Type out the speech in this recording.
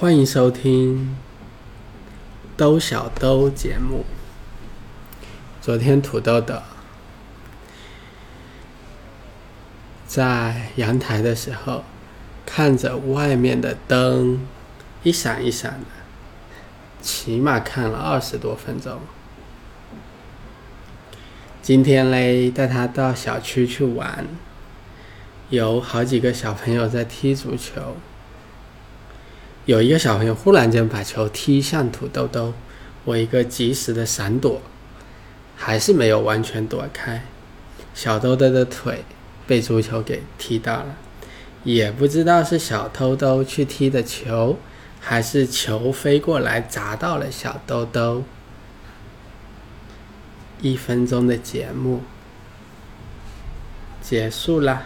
欢迎收听兜小兜节目。昨天土豆的在阳台的时候，看着外面的灯一闪一闪的，起码看了二十多分钟。今天嘞，带他到小区去玩，有好几个小朋友在踢足球。有一个小朋友忽然间把球踢向土豆豆，我一个及时的闪躲，还是没有完全躲开，小豆豆的腿被足球给踢到了，也不知道是小豆豆去踢的球，还是球飞过来砸到了小豆豆。一分钟的节目结束啦。